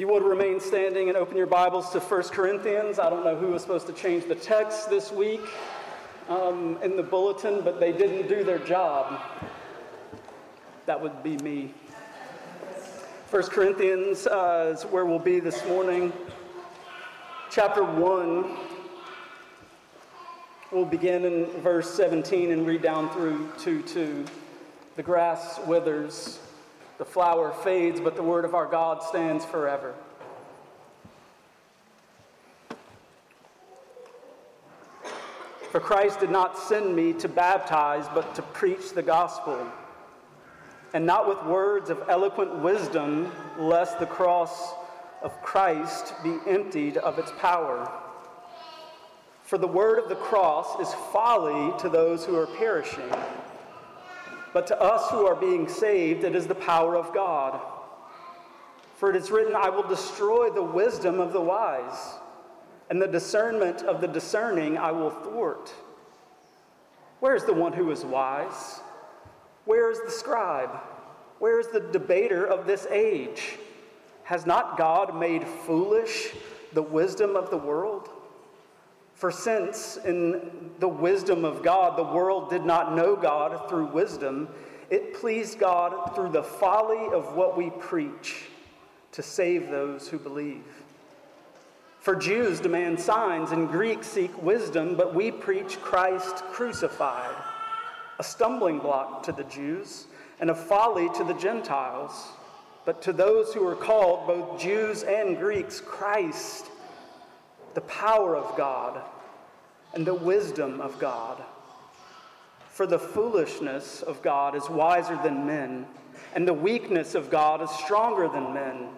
You would remain standing and open your Bibles to 1 Corinthians, I don't know who was supposed to change the text this week um, in the bulletin, but they didn't do their job. That would be me. 1 Corinthians uh, is where we'll be this morning. Chapter 1. We'll begin in verse 17 and read down through 2 2. The grass withers the flower fades, but the word of our God stands forever. For Christ did not send me to baptize, but to preach the gospel, and not with words of eloquent wisdom, lest the cross of Christ be emptied of its power. For the word of the cross is folly to those who are perishing but to us who are being saved, it is the power of God. For it is written, I will destroy the wisdom of the wise, and the discernment of the discerning I will thwart. Where is the one who is wise? Where is the scribe? Where is the debater of this age? Has not God made foolish the wisdom of the world? For since in the wisdom of God the world did not know God through wisdom, it pleased God through the folly of what we preach to save those who believe. For Jews demand signs and Greeks seek wisdom, but we preach Christ crucified, a stumbling block to the Jews and a folly to the Gentiles. But to those who are called, both Jews and Greeks, Christ the power of God and the wisdom of God. For the foolishness of God is wiser than men, and the weakness of God is stronger than men.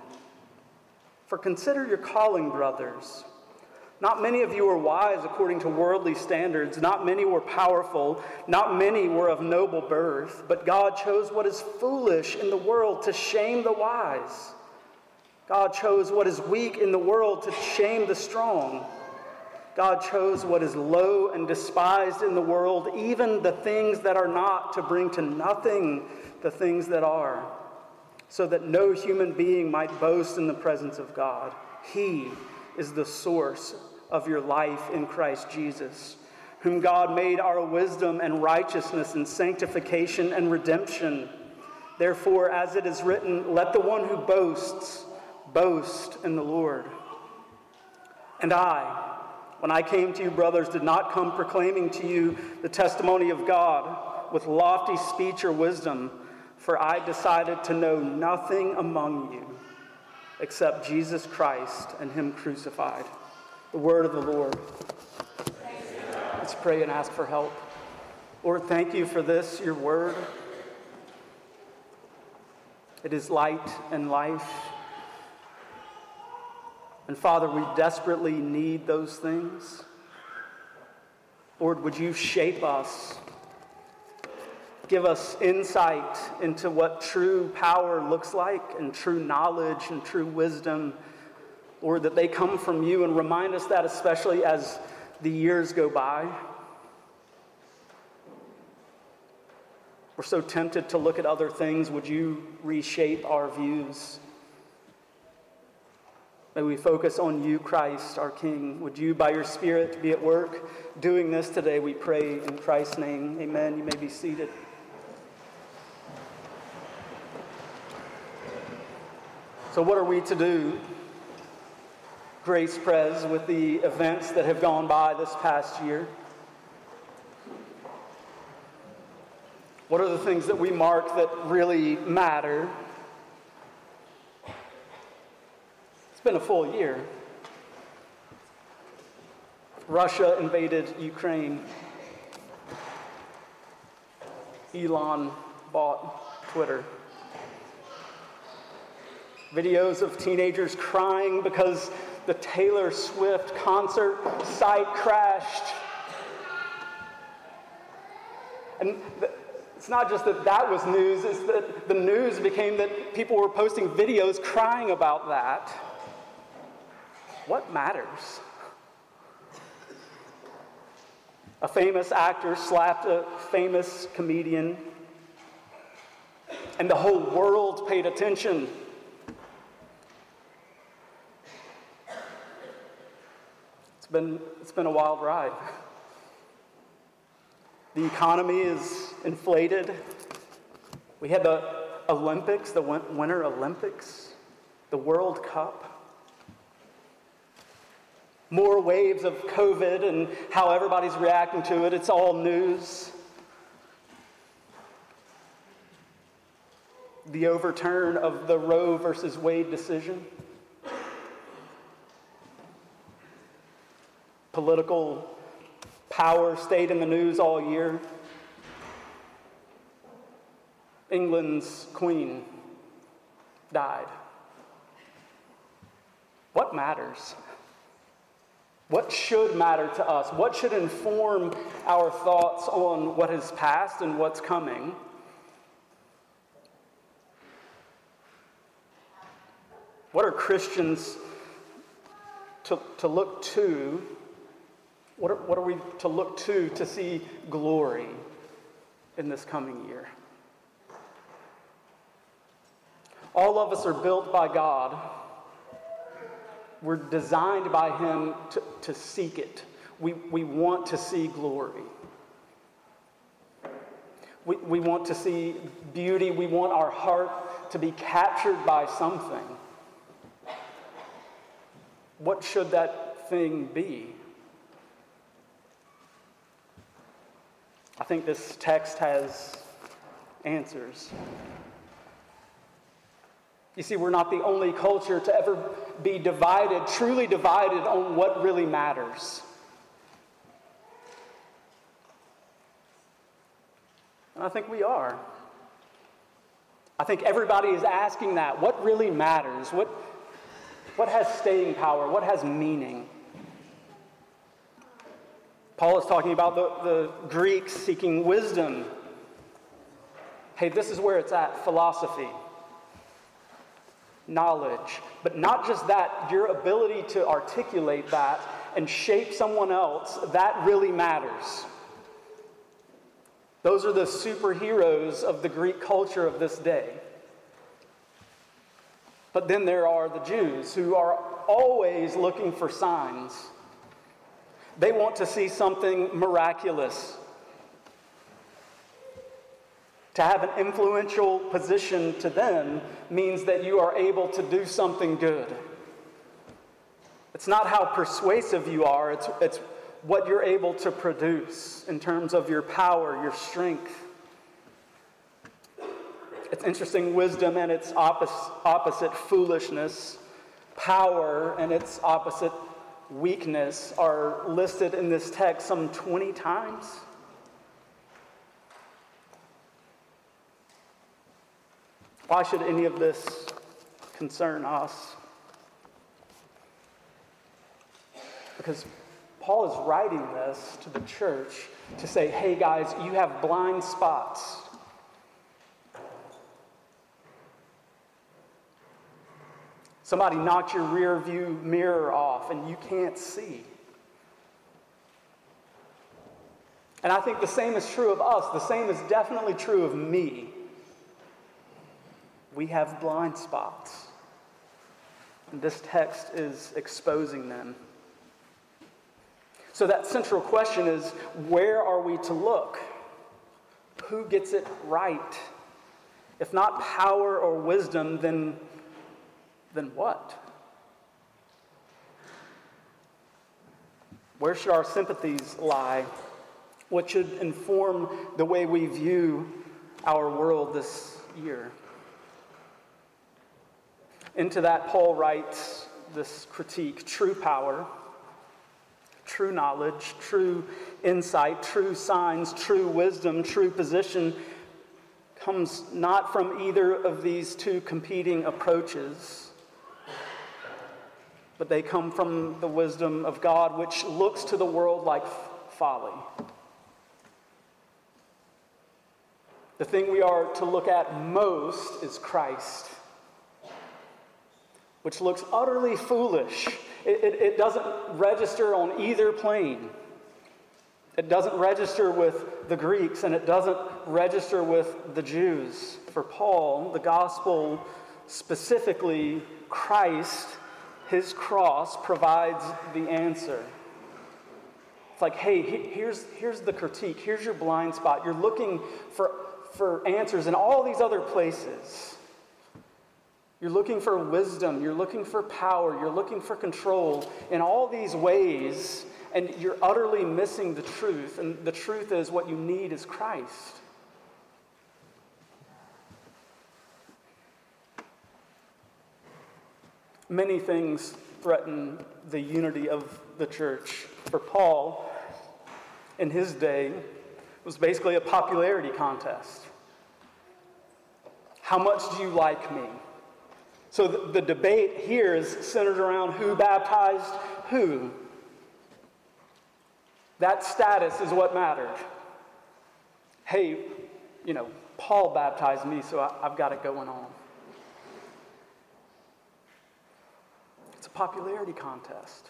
For consider your calling, brothers. Not many of you were wise according to worldly standards. Not many were powerful. Not many were of noble birth. But God chose what is foolish in the world to shame the wise. God chose what is weak in the world to shame the strong. God chose what is low and despised in the world, even the things that are not, to bring to nothing the things that are, so that no human being might boast in the presence of God. He is the source of your life in Christ Jesus, whom God made our wisdom and righteousness and sanctification and redemption. Therefore, as it is written, let the one who boasts boast in the Lord. And I, when I came to you, brothers, did not come proclaiming to you the testimony of God with lofty speech or wisdom, for I decided to know nothing among you except Jesus Christ and Him crucified. The word of the Lord. Let's pray and ask for help. Lord, thank you for this, your word. It is light and life. And Father, we desperately need those things. Lord, would you shape us? Give us insight into what true power looks like and true knowledge and true wisdom. Lord, that they come from you and remind us that especially as the years go by. We're so tempted to look at other things. Would you reshape our views? May we focus on you, Christ, our King. Would you, by your Spirit, be at work doing this today? We pray in Christ's name. Amen. You may be seated. So, what are we to do, Grace Pres, with the events that have gone by this past year? What are the things that we mark that really matter? It's been a full year. Russia invaded Ukraine. Elon bought Twitter. Videos of teenagers crying because the Taylor Swift concert site crashed. And it's not just that that was news, it's that the news became that people were posting videos crying about that what matters? A famous actor slapped a famous comedian, and the whole world paid attention. It's been, it's been a wild ride. The economy is inflated. We had the Olympics, the Winter Olympics, the World Cup. More waves of COVID and how everybody's reacting to it. It's all news. The overturn of the Roe versus Wade decision. Political power stayed in the news all year. England's queen died. What matters? What should matter to us? What should inform our thoughts on what has passed and what's coming? What are Christians to, to look to what are, what are we to look to to see glory in this coming year? All of us are built by God. We're designed by Him to, to seek it. We, we want to see glory. We, we want to see beauty. We want our heart to be captured by something. What should that thing be? I think this text has answers. You see, we're not the only culture to ever be divided, truly divided on what really matters. And I think we are. I think everybody is asking that. What really matters? What, what has staying power? What has meaning? Paul is talking about the, the Greeks seeking wisdom. Hey, this is where it's at philosophy, knowledge. But not just that, your ability to articulate that and shape someone else, that really matters. Those are the superheroes of the Greek culture of this day. But then there are the Jews who are always looking for signs. They want to see something miraculous. To have an influential position to them means that you are able to do something good. It's not how persuasive you are, it's, it's what you're able to produce in terms of your power, your strength. It's interesting wisdom and its opposite, opposite foolishness, power and its opposite weakness are listed in this text some 20 times. Why should any of this concern us? Because Paul is writing this to the church to say, hey guys, you have blind spots. Somebody knocked your rear view mirror off and you can't see. And I think the same is true of us. The same is definitely true of me. We have blind spots. And this text is exposing them. So, that central question is where are we to look? Who gets it right? If not power or wisdom, then then what? Where should our sympathies lie? What should inform the way we view our world this year? Into that, Paul writes this critique true power, true knowledge, true insight, true signs, true wisdom, true position comes not from either of these two competing approaches but they come from the wisdom of God, which looks to the world like folly. The thing we are to look at most is Christ, which looks utterly foolish. It, it, it, doesn't register on either plane. It doesn't register with the Greeks and it doesn't register with the Jews. For Paul, the gospel, specifically Christ, his cross provides the answer. It's like, hey, here's, here's the critique, here's your blind spot. You're looking for, for answers in all these other places. You're looking for wisdom, you're looking for power, you're looking for control in all these ways, and you're utterly missing the truth. And the truth is what you need is Christ. Many things threaten the unity of the church. For Paul, in his day, was basically a popularity contest. How much do you like me? So the, the debate here is centered around who baptized who. That status is what mattered. Hey, you know, Paul baptized me, so I, I've got it going on. It's a popularity contest.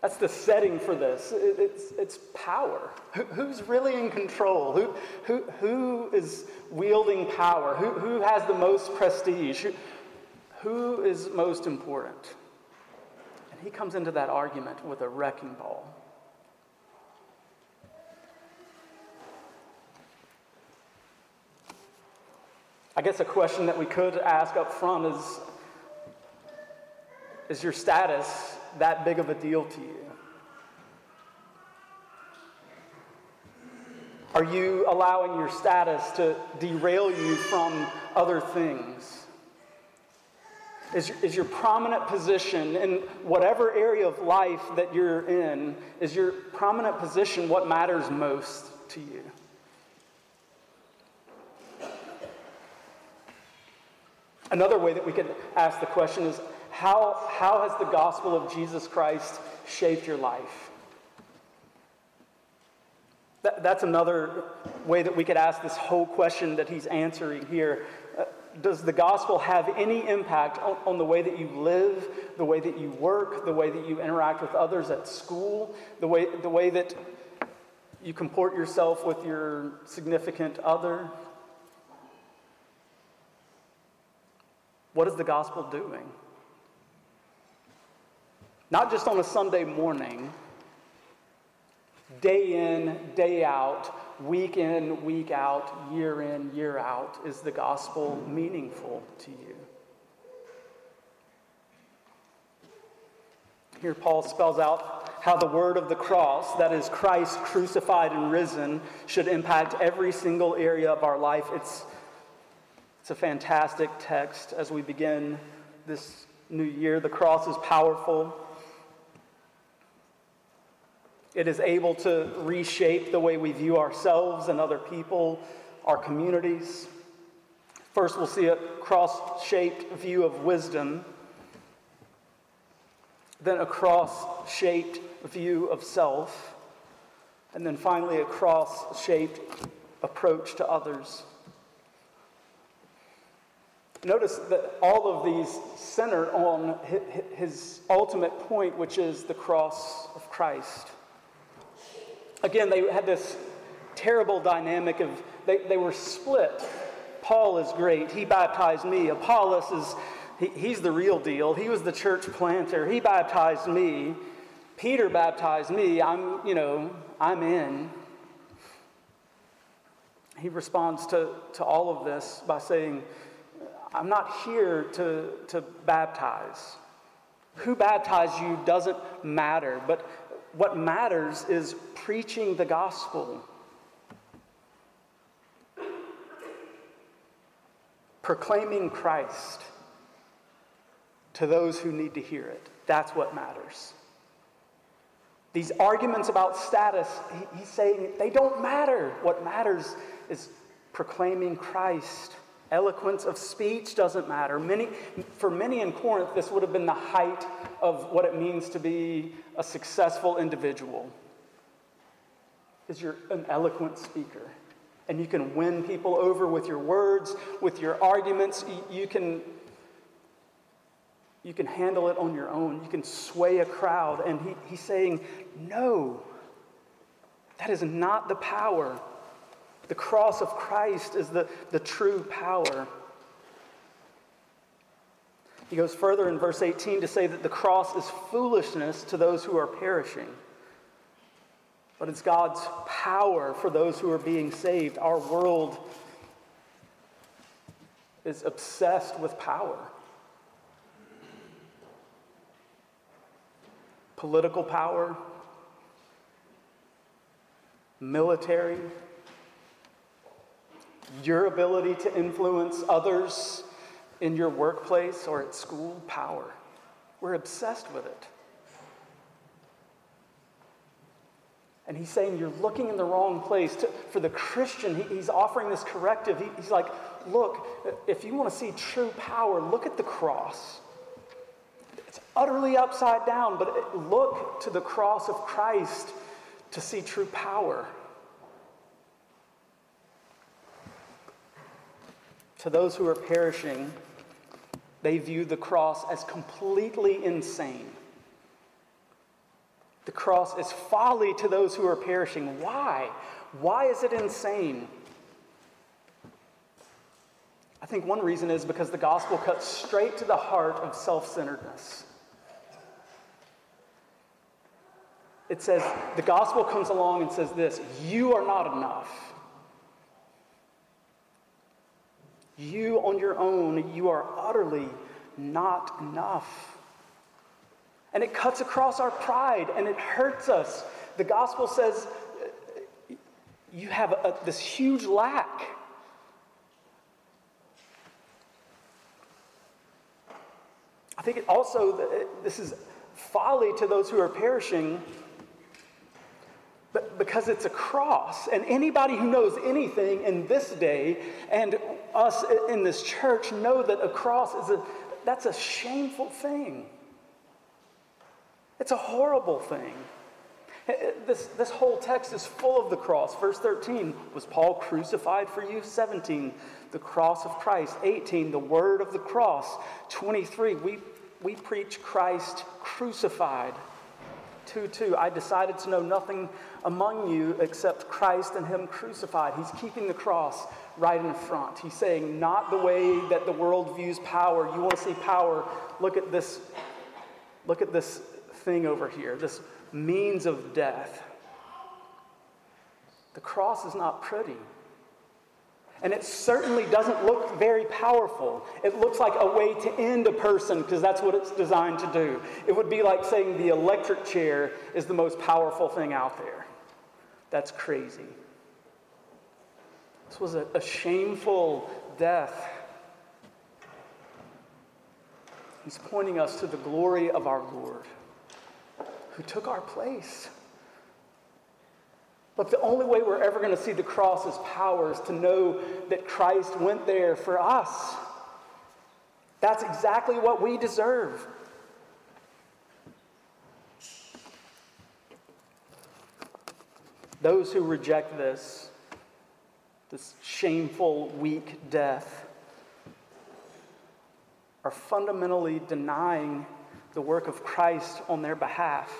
That's the setting for this. It, it's, it's power. Who, who's really in control? Who, who, who is wielding power? Who, who has the most prestige? Who is most important? And he comes into that argument with a wrecking ball. I guess a question that we could ask up front is Is your status that big of a deal to you? Are you allowing your status to derail you from other things? Is, is your prominent position in whatever area of life that you're in, is your prominent position what matters most to you? Another way that we could ask the question is how, how has the gospel of Jesus Christ shaped your life? That, that's another way that we could ask this whole question that he's answering here. Does the gospel have any impact on, on, the way that you live, the way that you work, the way that you interact with others at school, the way, the way that you comport yourself with your significant other? What is the gospel doing? Not just on a Sunday morning, day in, day out, week in, week out, year in, year out, is the gospel meaningful to you? Here, Paul spells out how the word of the cross, that is Christ crucified and risen, should impact every single area of our life. It's, it's a fantastic text as we begin this new year. The cross is powerful. It is able to reshape the way we view ourselves and other people, our communities. First, we'll see a cross shaped view of wisdom, then a cross shaped view of self, and then finally a cross shaped approach to others. Notice that all of these center on his ultimate point, which is the cross of Christ. Again, they had this terrible dynamic of they, they were split. Paul is great. He baptized me. Apollos is, he, he's the real deal. He was the church planter. He baptized me. Peter baptized me. I'm, you know, I'm in. He responds to, to all of this by saying, I'm not here to, to baptize. Who baptized you doesn't matter, but what matters is preaching the gospel. Proclaiming Christ to those who need to hear it. That's what matters. These arguments about status, he's saying they don't matter. What matters is proclaiming Christ. Eloquence of speech doesn't matter. Many, for many in Corinth, this would have been the height of what it means to be a successful individual. Is you're an eloquent speaker. And you can win people over with your words, with your arguments. You can, you can handle it on your own. You can sway a crowd. And he, he's saying, no, that is not the power the cross of Christ is the, the true power. He goes further in verse 18 to say that the cross is foolishness to those who are perishing. but it's God's power for those who are being saved. Our world is obsessed with power. Political power, military, your ability to influence others in your workplace or at school, power. We're obsessed with it. And he's saying you're looking in the wrong place. To, for the Christian, he, he's offering this corrective. He, he's like, look, if you want to see true power, look at the cross. It's utterly upside down, but look to the cross of Christ to see true power. To those who are perishing, they view the cross as completely insane. The cross is folly to those who are perishing. Why? Why is it insane? I think one reason is because the gospel cuts straight to the heart of self centeredness. It says, the gospel comes along and says this you are not enough. You on your own, you are utterly not enough. And it cuts across our pride and it hurts us. The gospel says uh, you have a, this huge lack. I think it also, uh, this is folly to those who are perishing but because it's a cross. And anybody who knows anything in this day and us in this church know that a cross is a that's a shameful thing. It's a horrible thing. Eh, eh, this, this whole text is full of the cross. Verse 13, was Paul crucified for you? 17, the cross of Christ. 18, the word of the cross. 23, we, we preach Christ crucified. 2 2, I decided to know nothing among you except Christ and Him crucified. He's keeping the cross right in front. He's saying, not the way that the world views power. You want to see power? Look at this. Look at this thing over here, this means of death. The cross is not pretty. And it certainly doesn't look very powerful. It looks like a way to end a person because that's what it's designed to do. It would be like saying the electric chair is the most powerful thing out there. That's crazy. This was a, a shameful death. He's pointing us to the glory of our Lord who took our place. But the only way we're ever going to see the cross's power is to know that Christ went there for us. That's exactly what we deserve. Those who reject this, this shameful, weak death, are fundamentally denying the work of Christ on their behalf.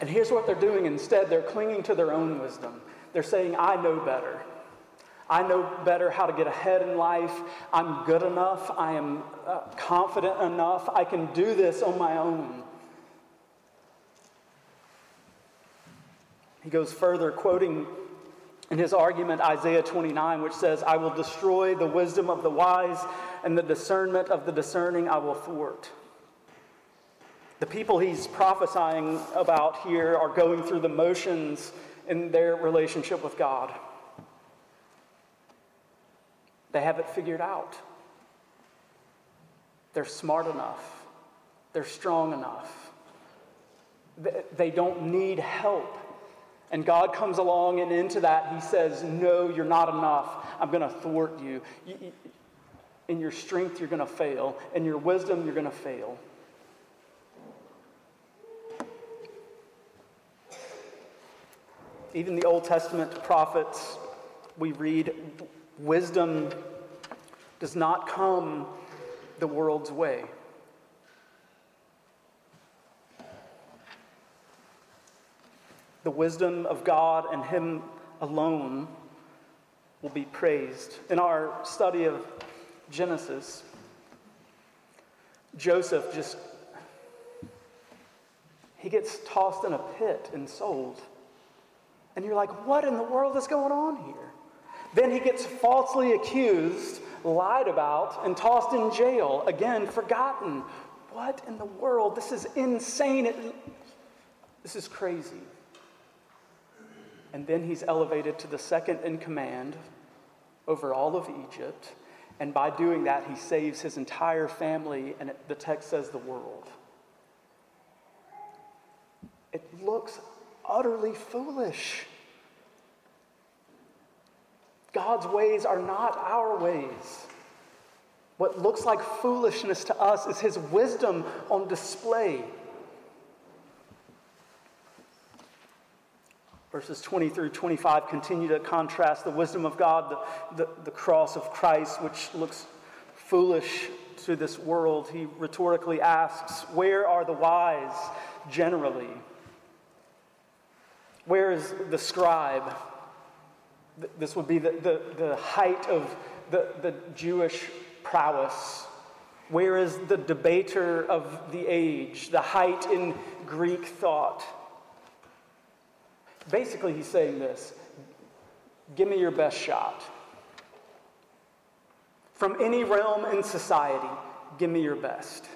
And here's what they're doing instead they're clinging to their own wisdom. They're saying, I know better. I know better how to get ahead in life. I'm good enough. I am uh, confident enough. I can do this on my own. He goes further, quoting in his argument Isaiah 29, which says, I will destroy the wisdom of the wise, and the discernment of the discerning I will thwart. The people he's prophesying about here are going through the motions in their relationship with God. They have it figured out. They're smart enough. They're strong enough. They don't need help. And God comes along, and into that, He says, No, you're not enough. I'm going to thwart you. In your strength, you're going to fail. In your wisdom, you're going to fail. Even the Old Testament prophets, we read, wisdom does not come the world's way. The wisdom of God and Him alone will be praised. In our study of Genesis, Joseph just he gets tossed in a pit and sold. And you're like, what in the world is going on here? Then he gets falsely accused, lied about, and tossed in jail. Again, forgotten. What in the world? This is insane. It, this is crazy. And then he's elevated to the second in command over all of Egypt. And by doing that, he saves his entire family, and it, the text says the world. It looks utterly foolish. God's ways are not our ways. What looks like foolishness to us is his wisdom on display. Verses 20 through 25 continue to contrast the wisdom of God, the, the, the, cross of Christ, which looks foolish to this world. He rhetorically asks, Where are the wise generally? Where is the scribe? This would be the, the, the height of the, the Jewish prowess. Where is the debater of the age, the height in Greek thought? Basically, he's saying this give me your best shot. From any realm in society, give me your best.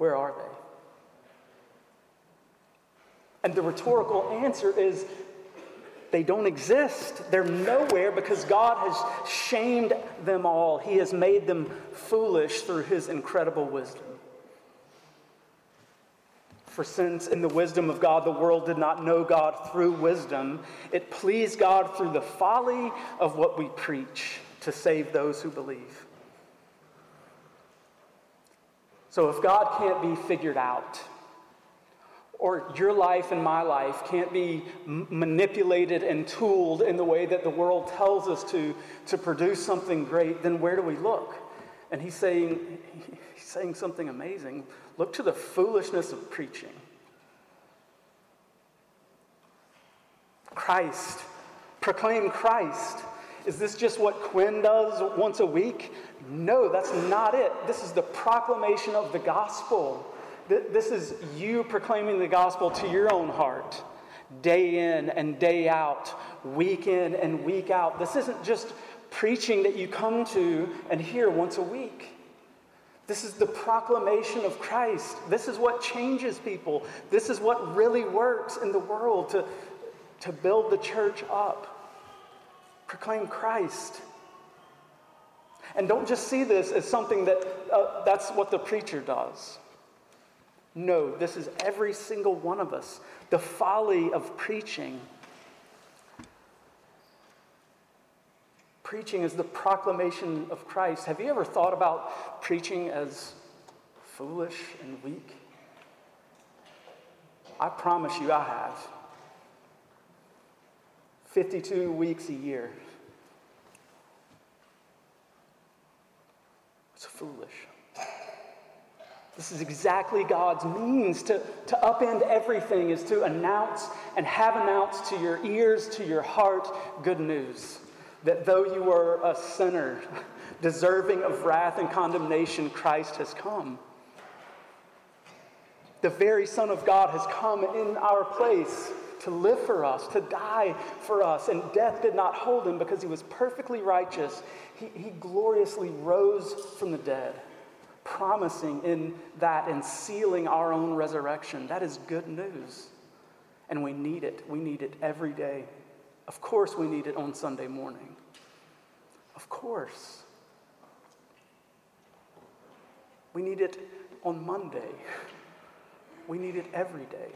Where are they? And the rhetorical answer is they don't exist. They're nowhere because God has shamed them all. He has made them foolish through his incredible wisdom. For since in the wisdom of God the world did not know God through wisdom, it pleased God through the folly of what we preach to save those who believe. So if God can't be figured out, or your life and my life can't be manipulated and tooled in the way that the world tells us to to produce something great, then where do we look? And he's saying, he's saying something amazing. Look to the foolishness of preaching. Christ. Proclaim Christ. Is this just what Quinn does once a week? No, that's not it. This is the proclamation of the gospel. This is you proclaiming the gospel to your own heart, day in and day out, week in and week out. This isn't just preaching that you come to and hear once a week. This is the proclamation of Christ. This is what changes people. This is what really works in the world to, to build the church up. Proclaim Christ. And don't just see this as something that uh, that's what the preacher does. No, this is every single one of us. The folly of preaching. Preaching is the proclamation of Christ. Have you ever thought about preaching as foolish and weak? I promise you I have. 52 weeks a year. It's foolish. This is exactly God's means to, to upend everything, is to announce and have announced to your ears, to your heart, good news. That though you were a sinner, deserving of wrath and condemnation, Christ has come. The very Son of God has come in our place to live for us, to die for us. And death did not hold him because he was perfectly righteous. He, he gloriously rose from the dead promising in that and sealing our own resurrection. That is good news. And we need it. We need it every day. Of course, we need it on Sunday morning. Of course. We need it on Monday. We need it every day.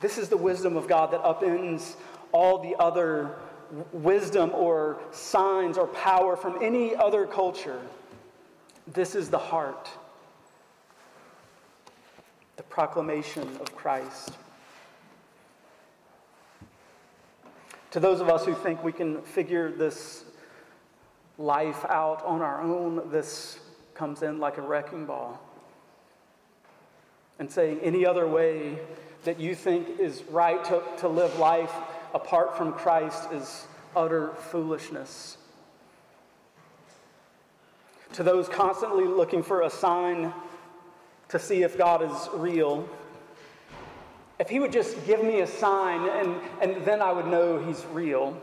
This is the wisdom of God that upends all the other wisdom or signs or power from any other culture. This is the heart, the proclamation of Christ. To those of us who think we can figure this life out on our own, this comes in like a wrecking ball. And saying any other way that you think is right to, to live life apart from Christ is utter foolishness. to those constantly looking for a sign to see if God is real, if He would just give me a sign and, and then I would know He's real.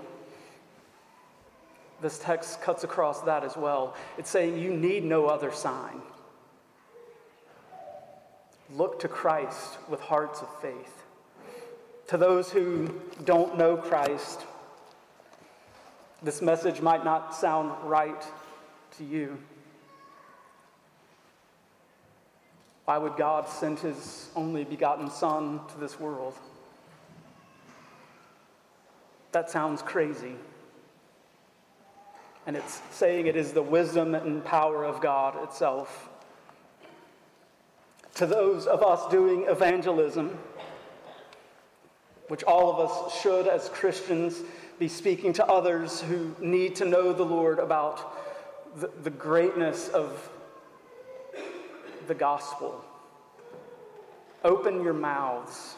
This text cuts across that as well. It's saying you need no other sign. Look to Christ with hearts of faith. To those who don't know Christ, this message might not sound right to you. Why would God send his only begotten Son to this world? That sounds crazy. And it's saying it is the wisdom and power of God itself. To those of us doing evangelism, which all of us should, as Christians, be speaking to others who need to know the Lord about the, the greatness of the gospel. Open your mouths.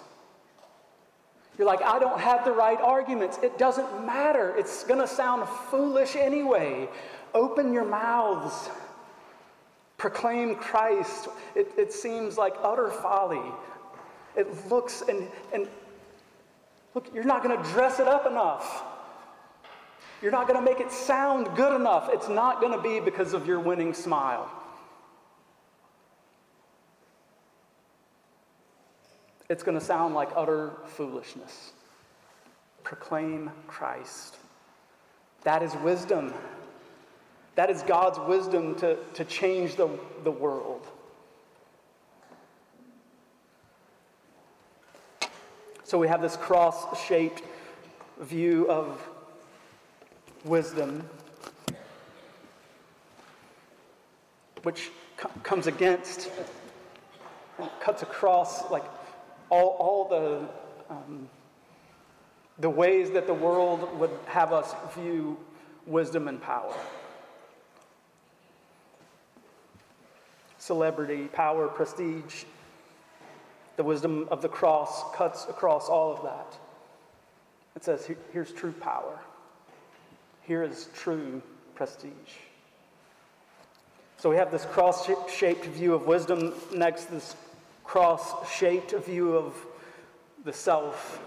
You're like, I don't have the right arguments. It doesn't matter. It's going to sound foolish anyway. Open your mouths. Proclaim Christ. It, it seems like utter folly. It looks and, and look, you're not going to dress it up enough. You're not going to make it sound good enough. It's not going to be because of your winning smile. It's going to sound like utter foolishness. Proclaim Christ. That is wisdom. That is God's wisdom to, to change the, the world. So we have this cross shaped view of wisdom, which co- comes against, cuts across like all, all the, um, the ways that the world would have us view wisdom and power. Celebrity, power, prestige. The wisdom of the cross cuts across all of that. It says, here's true power. Here is true prestige. So we have this cross shaped view of wisdom. Next, this cross shaped view of the self.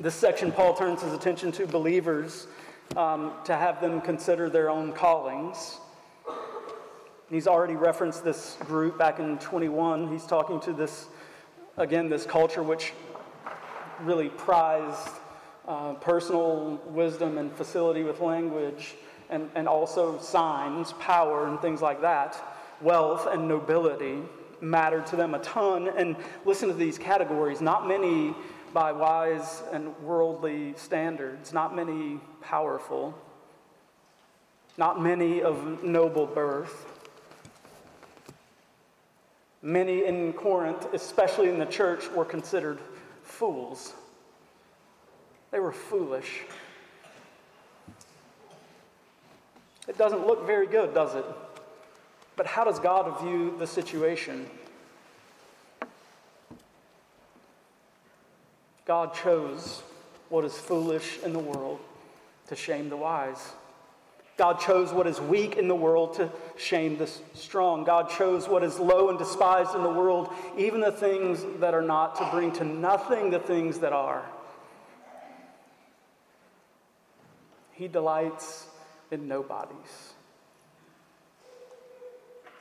This section, Paul turns his attention to believers um, to have them consider their own callings. He's already referenced this group back in 21. He's talking to this, again, this culture which really prized uh, personal wisdom and facility with language, and, and also signs, power, and things like that. Wealth and nobility mattered to them a ton. And listen to these categories not many by wise and worldly standards, not many powerful, not many of noble birth. Many in Corinth, especially in the church, were considered fools. They were foolish. It doesn't look very good, does it? But how does God view the situation? God chose what is foolish in the world to shame the wise. God chose what is weak in the world to shame the strong. God chose what is low and despised in the world, even the things that are not, to bring to nothing the things that are. He delights in nobodies.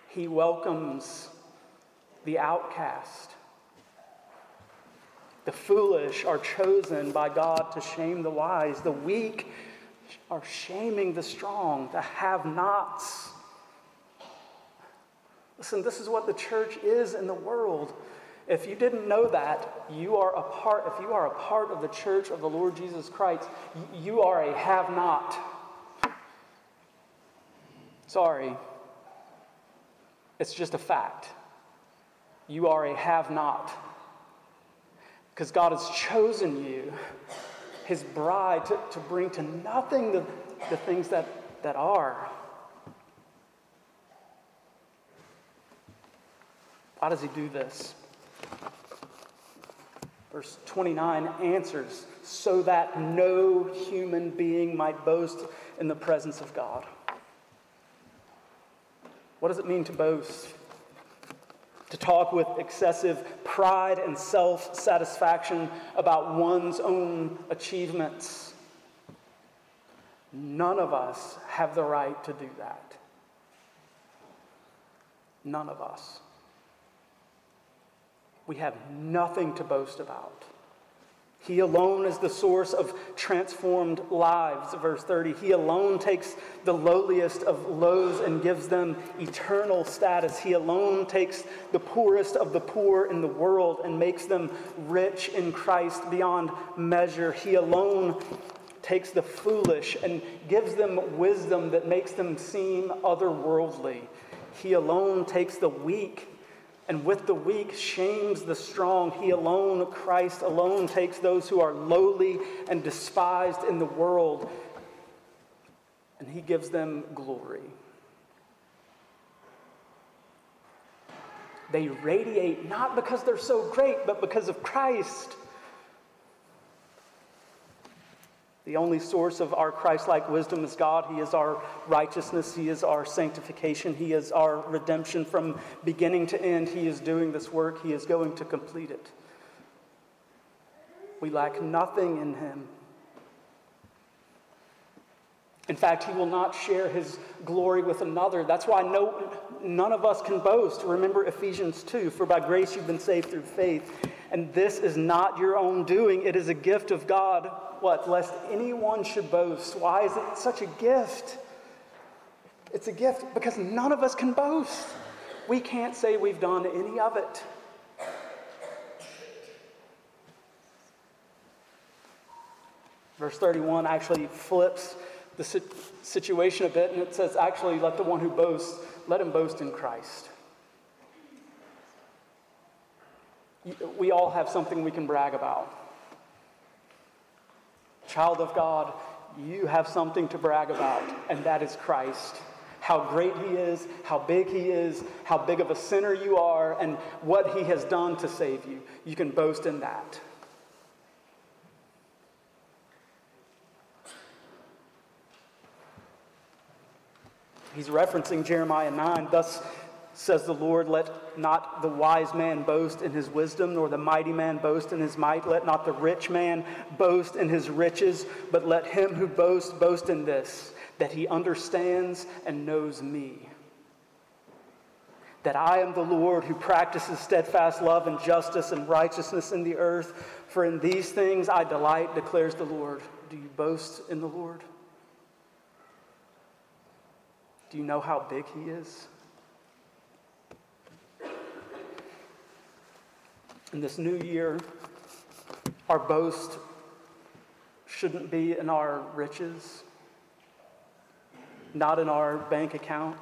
He welcomes the outcast. The foolish are chosen by God to shame the wise. The weak are shaming the strong, the have nots. Listen, this is what the church is in the world. If you didn't know that, you are a part, if you are a part of the church of the Lord Jesus Christ, you are a have not. Sorry. It's just a fact. You are a have not. Because God has chosen you, His bride, to, to bring to nothing the, the things that, that are. Why does He do this? Verse 29 answers so that no human being might boast in the presence of God. What does it mean to boast? To talk with excessive pride and self satisfaction about one's own achievements. None of us have the right to do that. None of us. We have nothing to boast about. He alone is the source of transformed lives. Verse 30. He alone takes the lowliest of lows and gives them eternal status. He alone takes the poorest of the poor in the world and makes them rich in Christ beyond measure. He alone takes the foolish and gives them wisdom that makes them seem otherworldly. He alone takes the weak and with the weak shames the strong. He alone, Christ alone, takes those who are lowly and despised in the world, and he gives them glory. They radiate not because they're so great, but because of Christ. The only source of our Christ like wisdom is God. He is our righteousness. He is our sanctification. He is our redemption from beginning to end. He is doing this work. He is going to complete it. We lack nothing in Him. In fact, He will not share His glory with another. That's why no, none of us can boast. Remember Ephesians 2 For by grace you've been saved through faith. And this is not your own doing, it is a gift of God what? Lest anyone should boast. Why is it such a gift? It's a gift because none of us can boast. We can't say we've done any of it. Verse 31 actually flips the situation a bit and it says, actually, let the one who boasts, let him boast in Christ. We all have something we can brag about. Child of God, you have something to brag about, and that is Christ. How great he is, how big he is, how big of a sinner you are, and what he has done to save you. You can boast in that. He's referencing Jeremiah 9. Thus says the Lord, let not the wise man boast in his wisdom, nor the mighty man boast in his might. Let not the rich man boast in his riches, but let him who boasts boast in this, that he understands and knows me. That I am the Lord who practices steadfast love and justice and righteousness in the earth. For in these things I delight, declares the Lord. Do you boast in the Lord? Do you know how big he is? In this new year, our boast shouldn't be in our riches, not in our bank account.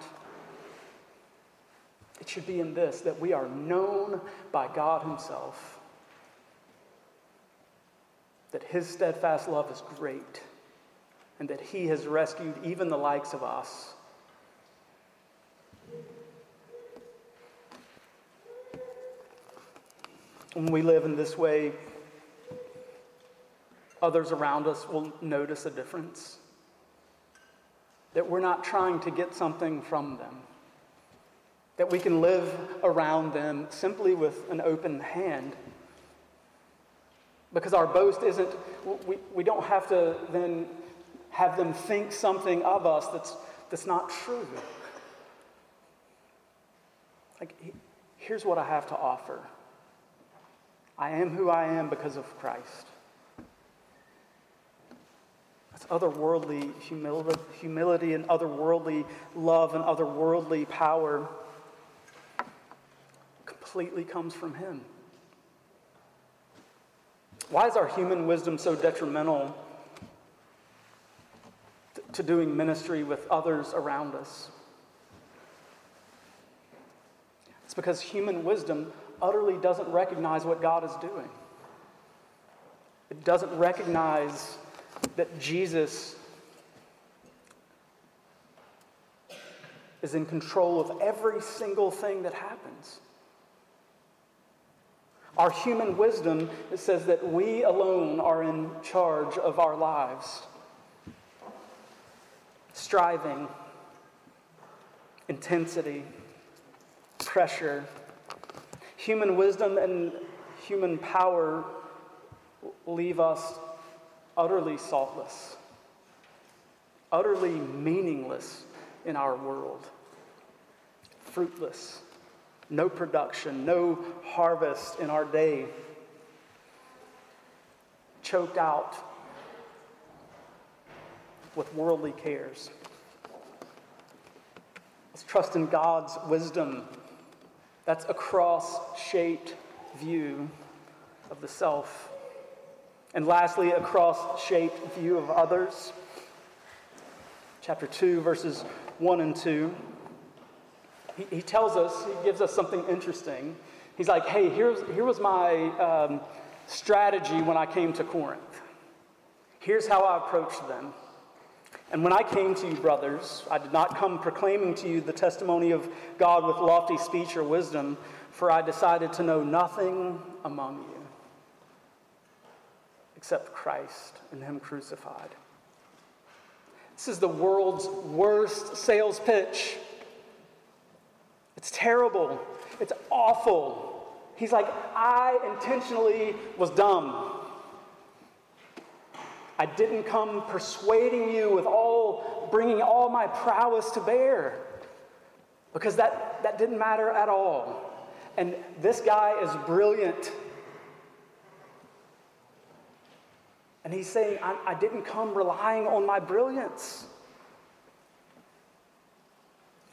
It should be in this that we are known by God Himself, that His steadfast love is great, and that He has rescued even the likes of us When we live in this way, others around us will notice a difference. That we're not trying to get something from them. That we can live around them simply with an open hand. Because our boast isn't, we, we don't have to then have them think something of us that's, that's not true. Like, here's what I have to offer. I am who I am because of Christ. That's otherworldly humility, humility and otherworldly love and otherworldly power completely comes from Him. Why is our human wisdom so detrimental to doing ministry with others around us? It's because human wisdom utterly doesn't recognize what God is doing. It doesn't recognize that Jesus is in control of every single thing that happens. Our human wisdom says that we alone are in charge of our lives, striving, intensity, pressure. Human wisdom and human power leave us utterly saltless, utterly meaningless in our world, fruitless, no production, no harvest in our day, choked out with worldly cares. Let's trust in God's wisdom. That's a cross shaped view of the self. And lastly, a cross shaped view of others. Chapter 2, verses 1 and 2. He, he tells us, he gives us something interesting. He's like, hey, here's, here was my um, strategy when I came to Corinth. Here's how I approached them. And when I came to you, brothers, I did not come proclaiming to you the testimony of God with lofty speech or wisdom, for I decided to know nothing among you except Christ and Him crucified. This is the world's worst sales pitch. It's terrible. It's awful. He's like, I intentionally was dumb. I didn't come persuading you with all, bringing all my prowess to bear, because that, that didn't matter at all. And this guy is brilliant. And he's saying, I, I didn't come relying on my brilliance.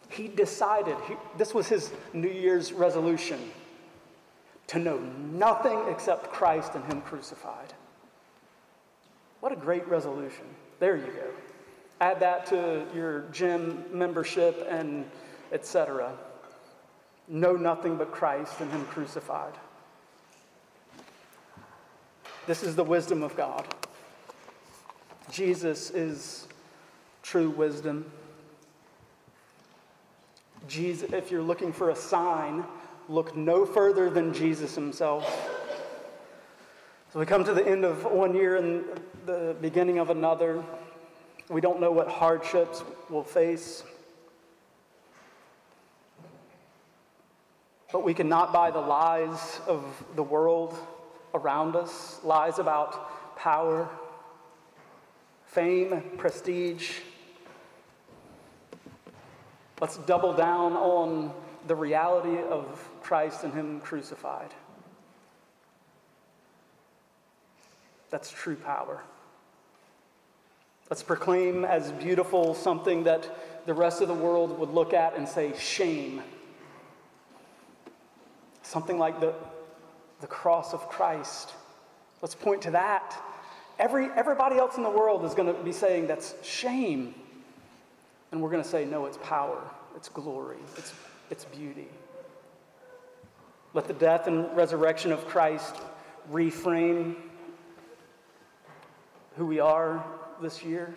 He decided, he, this was his New Year's resolution, to know nothing except Christ and Him crucified. What a great resolution. There you go. Add that to your gym membership and etc. Know nothing but Christ and Him crucified. This is the wisdom of God. Jesus is true wisdom. Jesus, if you're looking for a sign, look no further than Jesus himself. So we come to the end of one year and the beginning of another. We don't know what hardships we'll face. But we cannot buy the lies of the world around us lies about power, fame, prestige. Let's double down on the reality of Christ and Him crucified. That's true power. Let's proclaim as beautiful something that the rest of the world would look at and say, shame. Something like the, the cross of Christ. Let's point to that. Every, everybody else in the world is going to be saying that's shame. And we're going to say, no, it's power, it's glory, it's, it's beauty. Let the death and resurrection of Christ reframe who we are this year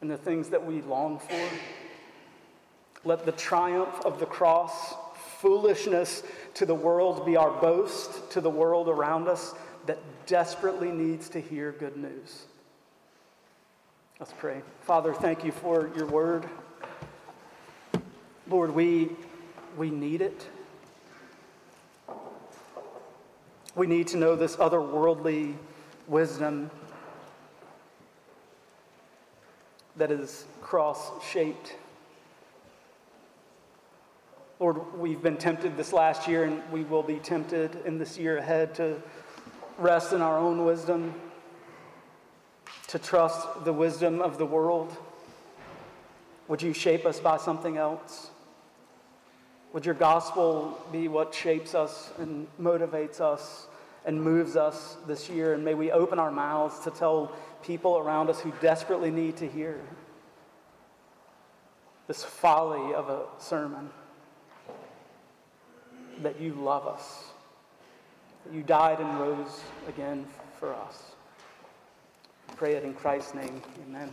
and the things that we long for. Let the triumph of the cross, foolishness to the world, be our boast to the world around us that desperately needs to hear good news. Let's pray. Father, thank you for your word. Lord, we, we need it. We need to know this otherworldly wisdom that is cross shaped. Lord, we've been tempted this last year, and we will be tempted in this year ahead to rest in our own wisdom, to trust the wisdom of the world. Would you shape us by something else? Would your gospel be what shapes us and motivates us and moves us this year? And may we open our mouths to tell people around us who desperately need to hear this folly of a sermon that you love us, that you died and rose again for us. pray it in Christ's name. Amen.